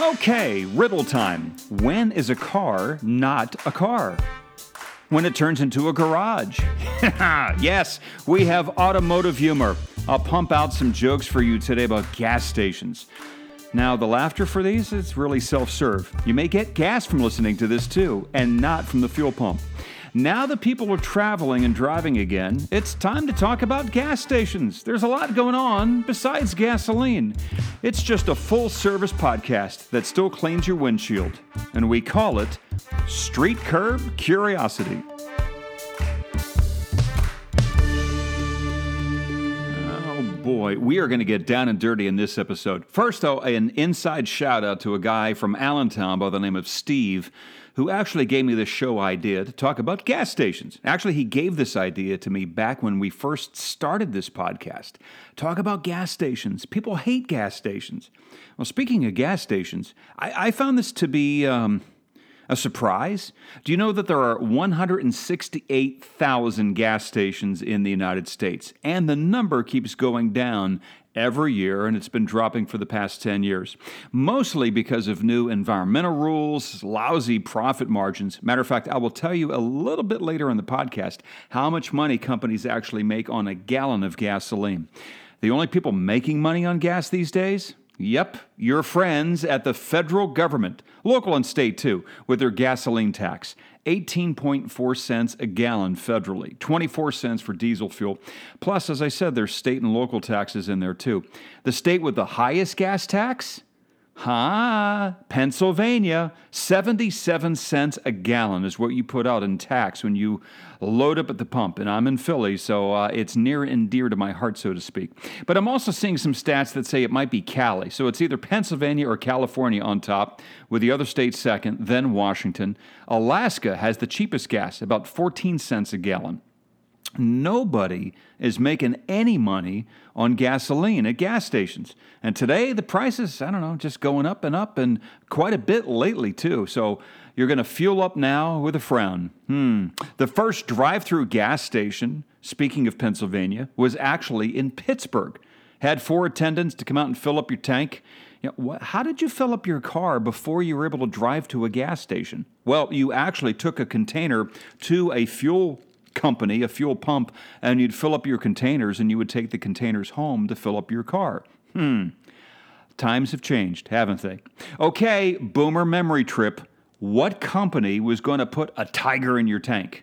Okay, riddle time. When is a car not a car? When it turns into a garage. yes, we have automotive humor. I'll pump out some jokes for you today about gas stations. Now, the laughter for these is really self serve. You may get gas from listening to this too, and not from the fuel pump. Now that people are traveling and driving again, it's time to talk about gas stations. There's a lot going on besides gasoline. It's just a full service podcast that still cleans your windshield, and we call it Street Curb Curiosity. Oh boy, we are going to get down and dirty in this episode. First, though, an inside shout out to a guy from Allentown by the name of Steve who actually gave me the show idea to talk about gas stations. Actually, he gave this idea to me back when we first started this podcast. Talk about gas stations. People hate gas stations. Well, speaking of gas stations, I, I found this to be. Um, a surprise? Do you know that there are 168,000 gas stations in the United States? And the number keeps going down every year, and it's been dropping for the past 10 years. Mostly because of new environmental rules, lousy profit margins. Matter of fact, I will tell you a little bit later in the podcast how much money companies actually make on a gallon of gasoline. The only people making money on gas these days? Yep, your friends at the federal government, local and state too, with their gasoline tax. 18.4 cents a gallon federally, 24 cents for diesel fuel. Plus, as I said, there's state and local taxes in there too. The state with the highest gas tax? Huh? Pennsylvania, 77 cents a gallon is what you put out in tax when you load up at the pump. And I'm in Philly, so uh, it's near and dear to my heart, so to speak. But I'm also seeing some stats that say it might be Cali. So it's either Pennsylvania or California on top, with the other states second, then Washington. Alaska has the cheapest gas, about 14 cents a gallon. Nobody is making any money on gasoline at gas stations. And today, the prices, I don't know, just going up and up and quite a bit lately, too. So you're going to fuel up now with a frown. Hmm. The first drive through gas station, speaking of Pennsylvania, was actually in Pittsburgh. Had four attendants to come out and fill up your tank. You know, how did you fill up your car before you were able to drive to a gas station? Well, you actually took a container to a fuel company, a fuel pump, and you'd fill up your containers and you would take the containers home to fill up your car. Hmm. Times have changed, haven't they? Okay, boomer memory trip. What company was going to put a tiger in your tank?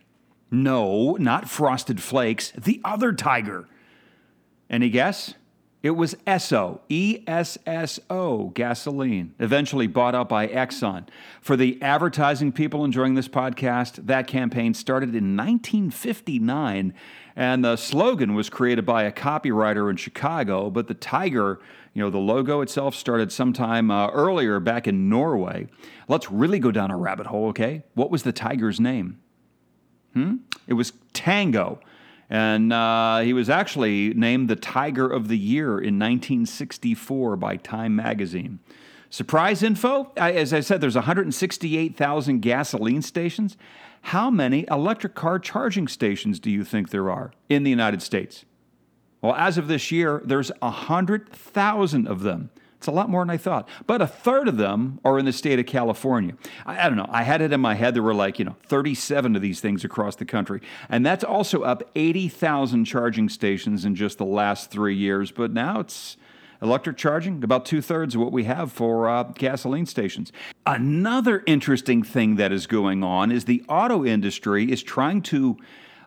No, not Frosted Flakes, the other tiger. Any guess? It was Esso, E S S O, gasoline, eventually bought out by Exxon. For the advertising people enjoying this podcast, that campaign started in 1959, and the slogan was created by a copywriter in Chicago, but the tiger, you know, the logo itself started sometime uh, earlier back in Norway. Let's really go down a rabbit hole, okay? What was the tiger's name? Hmm? It was Tango. And uh, he was actually named the Tiger of the Year in 1964 by Time Magazine. Surprise info as I said, there's 168,000 gasoline stations. How many electric car charging stations do you think there are in the United States? Well, as of this year, there's 100,000 of them. It's a lot more than I thought. But a third of them are in the state of California. I, I, don't know. I had it in my head there were like, you know, 37 of these things across the country. And that's also up 80,000 charging stations in just the last three years. But now it's electric charging, about two thirds of what we have for uh, gasoline stations. Another interesting thing that is going on is the auto industry is trying to,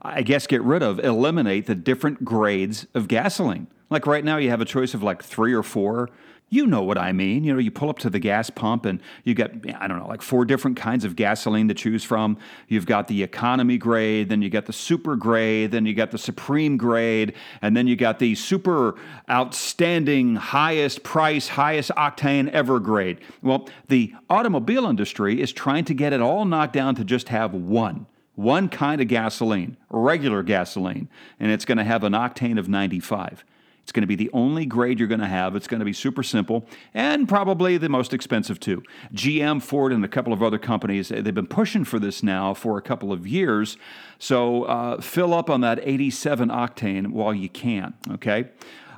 I guess, get rid of, eliminate the different grades of gasoline. Like right now, you have a choice of like three or four you know what I mean. You know, you pull up to the gas pump and you get, I don't know, like four different kinds of gasoline to choose from. You've got the economy grade, then you got the super grade, then you got the supreme grade, and then you got the super outstanding, highest price, highest octane ever grade. Well, the automobile industry is trying to get it all knocked down to just have one. One kind of gasoline, regular gasoline, and it's going to have an octane of 95. It's going to be the only grade you're going to have. It's going to be super simple and probably the most expensive too. GM, Ford, and a couple of other companies, they've been pushing for this now for a couple of years. So uh, fill up on that 87 octane while you can, okay?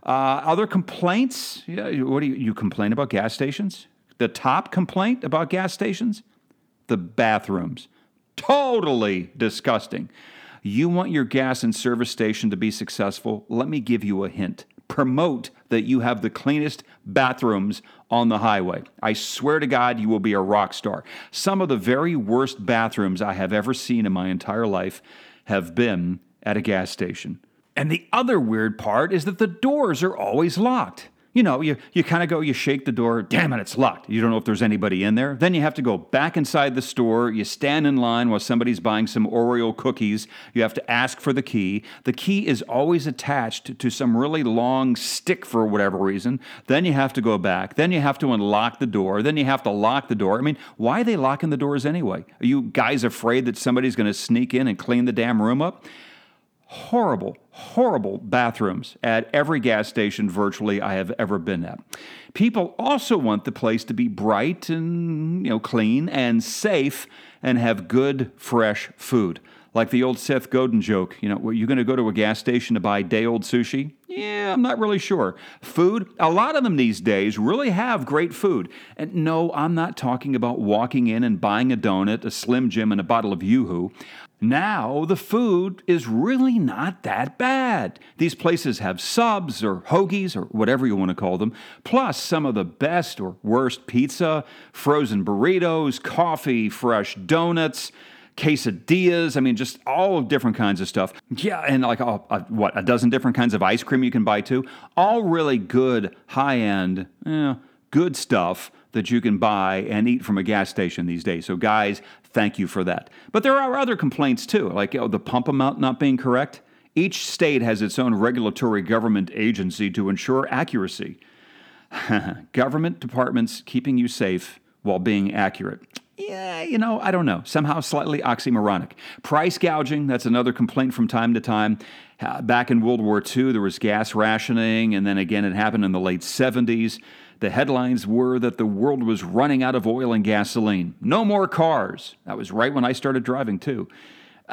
Uh, other complaints? Yeah, what do you, you complain about gas stations? The top complaint about gas stations? The bathrooms. Totally disgusting. You want your gas and service station to be successful? Let me give you a hint. Promote that you have the cleanest bathrooms on the highway. I swear to God, you will be a rock star. Some of the very worst bathrooms I have ever seen in my entire life have been at a gas station. And the other weird part is that the doors are always locked. You know, you, you kind of go, you shake the door, damn it, it's locked. You don't know if there's anybody in there. Then you have to go back inside the store. You stand in line while somebody's buying some Oreo cookies. You have to ask for the key. The key is always attached to some really long stick for whatever reason. Then you have to go back. Then you have to unlock the door. Then you have to lock the door. I mean, why are they locking the doors anyway? Are you guys afraid that somebody's going to sneak in and clean the damn room up? horrible, horrible bathrooms at every gas station virtually I have ever been at. People also want the place to be bright and you know clean and safe and have good fresh food. Like the old Seth Godin joke, you know, were you going to go to a gas station to buy day old sushi? Yeah, I'm not really sure. Food, a lot of them these days really have great food. And no, I'm not talking about walking in and buying a donut, a Slim Jim, and a bottle of Yoo-Hoo. Now the food is really not that bad. These places have subs or hoagies or whatever you want to call them, plus some of the best or worst pizza, frozen burritos, coffee, fresh donuts quesadillas. I mean, just all different kinds of stuff. Yeah, and like a, a, what a dozen different kinds of ice cream you can buy too. All really good, high end, eh, good stuff that you can buy and eat from a gas station these days. So, guys, thank you for that. But there are other complaints too, like oh, the pump amount not being correct. Each state has its own regulatory government agency to ensure accuracy. government departments keeping you safe while being accurate. Yeah, you know, I don't know. Somehow slightly oxymoronic. Price gouging, that's another complaint from time to time. Back in World War II, there was gas rationing, and then again, it happened in the late 70s. The headlines were that the world was running out of oil and gasoline. No more cars. That was right when I started driving, too.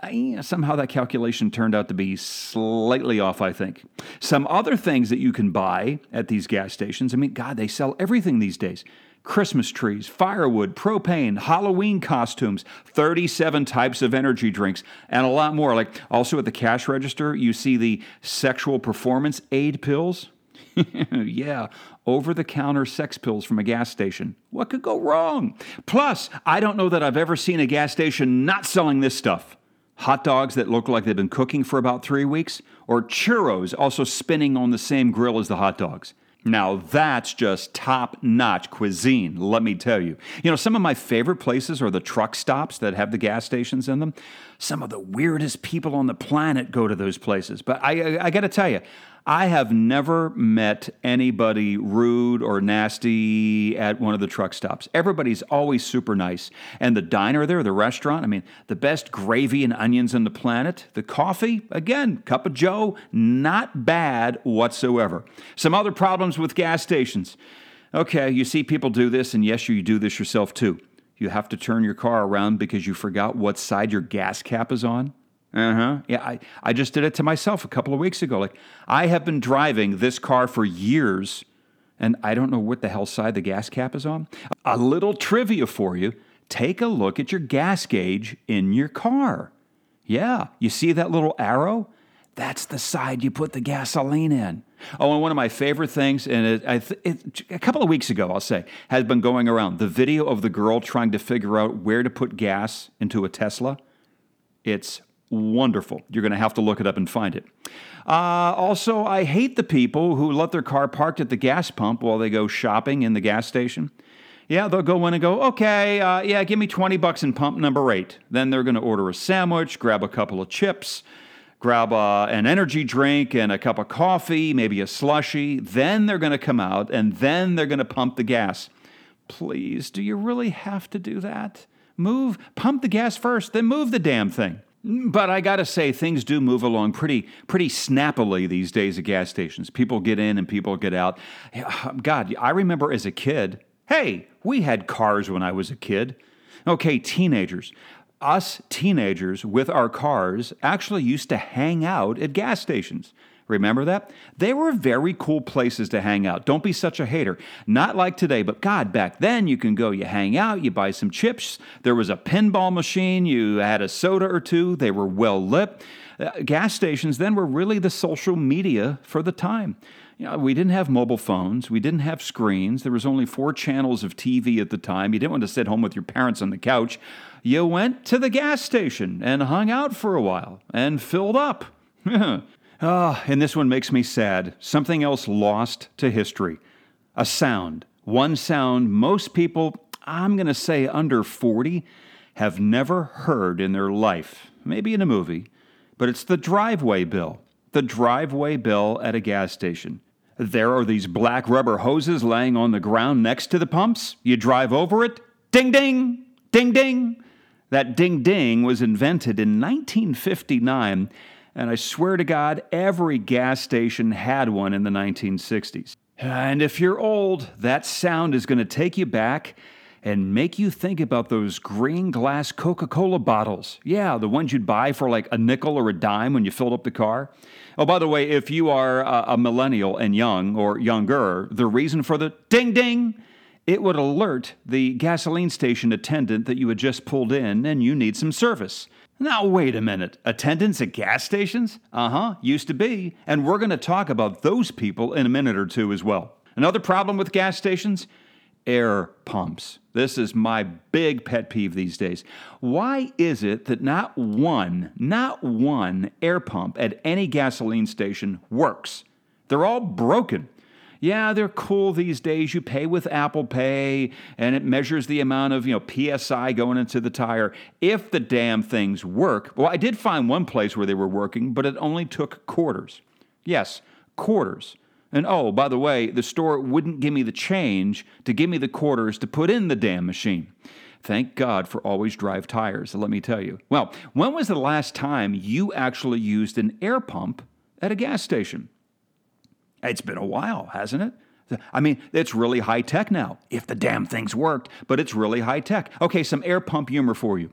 Uh, somehow that calculation turned out to be slightly off, I think. Some other things that you can buy at these gas stations, I mean, God, they sell everything these days. Christmas trees, firewood, propane, Halloween costumes, 37 types of energy drinks, and a lot more. Like also at the cash register, you see the sexual performance aid pills. yeah, over the counter sex pills from a gas station. What could go wrong? Plus, I don't know that I've ever seen a gas station not selling this stuff. Hot dogs that look like they've been cooking for about three weeks, or churros also spinning on the same grill as the hot dogs. Now, that's just top notch cuisine, let me tell you. You know, some of my favorite places are the truck stops that have the gas stations in them. Some of the weirdest people on the planet go to those places. But I, I, I got to tell you, I have never met anybody rude or nasty at one of the truck stops. Everybody's always super nice. And the diner there, the restaurant, I mean, the best gravy and onions on the planet. The coffee, again, cup of joe, not bad whatsoever. Some other problems with gas stations. Okay, you see people do this, and yes, you do this yourself too. You have to turn your car around because you forgot what side your gas cap is on. Uh huh. Yeah, I, I just did it to myself a couple of weeks ago. Like, I have been driving this car for years, and I don't know what the hell side the gas cap is on. A little trivia for you take a look at your gas gauge in your car. Yeah, you see that little arrow? That's the side you put the gasoline in. Oh, and one of my favorite things, and it, it, a couple of weeks ago, I'll say, has been going around the video of the girl trying to figure out where to put gas into a Tesla. It's wonderful. You're going to have to look it up and find it. Uh, also, I hate the people who let their car parked at the gas pump while they go shopping in the gas station. Yeah, they'll go in and go, okay, uh, yeah, give me 20 bucks in pump number eight. Then they're going to order a sandwich, grab a couple of chips, grab uh, an energy drink and a cup of coffee, maybe a slushy. Then they're going to come out and then they're going to pump the gas. Please, do you really have to do that? Move, pump the gas first, then move the damn thing. But I got to say, things do move along pretty, pretty snappily these days at gas stations. People get in and people get out. God, I remember as a kid, hey, we had cars when I was a kid. Okay, teenagers. Us teenagers with our cars actually used to hang out at gas stations. Remember that? They were very cool places to hang out. Don't be such a hater. Not like today, but God, back then you can go, you hang out, you buy some chips. There was a pinball machine, you had a soda or two, they were well lit. Uh, gas stations then were really the social media for the time. You know, we didn't have mobile phones. We didn't have screens. There was only four channels of TV at the time. You didn't want to sit home with your parents on the couch. You went to the gas station and hung out for a while and filled up. Ah, and this one makes me sad. Something else lost to history. A sound. One sound most people, I'm going to say under 40, have never heard in their life. Maybe in a movie. But it's the driveway bell. The driveway bell at a gas station. There are these black rubber hoses laying on the ground next to the pumps. You drive over it. Ding ding! Ding ding! That ding ding was invented in 1959 and I swear to God, every gas station had one in the 1960s. And if you're old, that sound is going to take you back and make you think about those green glass Coca Cola bottles. Yeah, the ones you'd buy for like a nickel or a dime when you filled up the car. Oh, by the way, if you are a, millennial and young or younger, the reason for the ding ding, it would alert the gasoline station attendant that you had just pulled in and you need some service. Now, wait a minute. Attendants at gas stations? Uh huh, used to be. And we're going to talk about those people in a minute or two as well. Another problem with gas stations? Air pumps. This is my big pet peeve these days. Why is it that not one, not one air pump at any gasoline station works? They're all broken. Yeah, they're cool these days. You pay with Apple Pay and it measures the amount of, you know, PSI going into the tire. If the damn things work. Well, I did find one place where they were working, but it only took quarters. Yes, quarters. And oh, by the way, the store wouldn't give me the change to give me the quarters to put in the damn machine. Thank God for always drive tires, let me tell you. Well, when was the last time you actually used an air pump at a gas station? It's been a while, hasn't it? I mean, it's really high tech now, if the damn things worked, but it's really high tech. Okay, some air pump humor for you.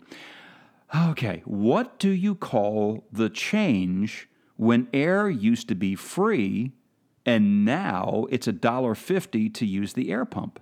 Okay, what do you call the change when air used to be free and now it's $1.50 to use the air pump?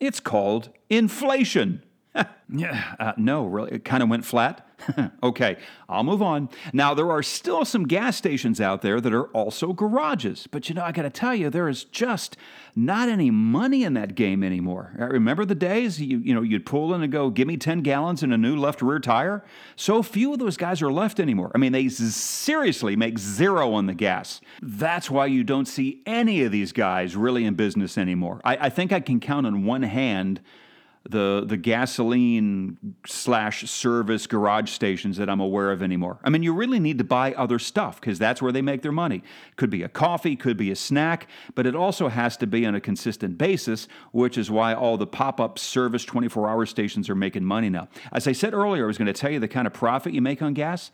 It's called inflation. yeah, uh, no, really, it kind of went flat. okay, I'll move on. Now, there are still some gas stations out there that are also garages, but you know, I got to tell you, there is just not any money in that game anymore. Uh, remember the days you you know you'd pull in and go, "Give me ten gallons and a new left rear tire." So few of those guys are left anymore. I mean, they seriously make zero on the gas. That's why you don't see any of these guys really in business anymore. I, I think I can count on one hand the the gasoline slash service garage stations that I'm aware of anymore. I mean, you really need to buy other stuff because that's where they make their money. Could be a coffee, could be a snack, but it also has to be on a consistent basis, which is why all the pop up service 24 hour stations are making money now. As I said earlier, I was going to tell you the kind of profit you make on gas.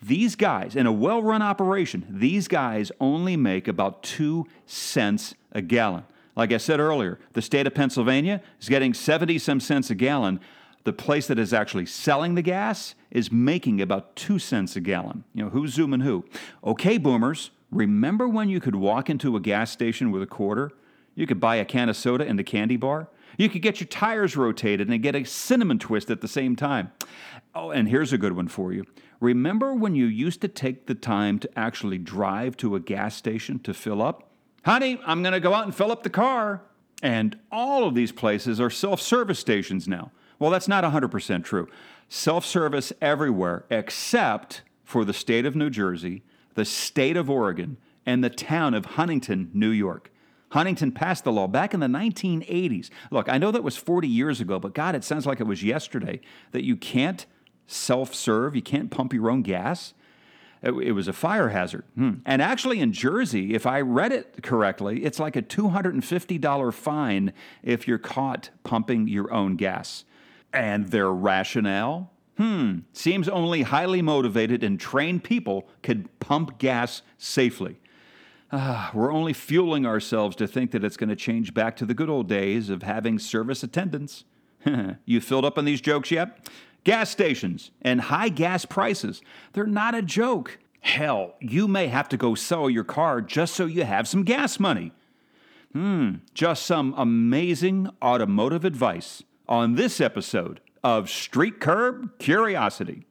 These guys, in a well run operation, these guys only make about two cents a gallon. Like I said earlier, the state of Pennsylvania is getting 70 some cents a gallon. The place that is actually selling the gas is making about 2 cents a gallon. You know, who's zooming who? Okay, boomers, remember when you could walk into a gas station with a quarter? You could buy a can of soda and a candy bar. You could get your tires rotated and get a cinnamon twist at the same time. Oh, and here's a good one for you. Remember when you used to take the time to actually drive to a gas station to fill up? Honey, I'm going to go out and fill up the car. And all of these places are self service stations now. Well, that's not 100% true. Self service everywhere except for the state of New Jersey, the state of Oregon, and the town of Huntington, New York. Huntington passed the law back in the 1980s. Look, I know that was 40 years ago, but God, it sounds like it was yesterday that you can't self serve, you can't pump your own gas. It, was a fire hazard. Hmm. And actually, in Jersey, if I read it correctly, it's like a $250 fine if you're caught pumping your own gas. And their rationale? Hmm, seems only highly motivated and trained people could pump gas safely. Ah, we're only fueling ourselves to think that it's going to change back to the good old days of having service attendants. you filled up on these jokes yet? Gas stations and high gas prices, they're not a joke. Hell, you may have to go sell your car just so you have some gas money. Hmm, just some amazing automotive advice on this episode of Street Curb Curiosity.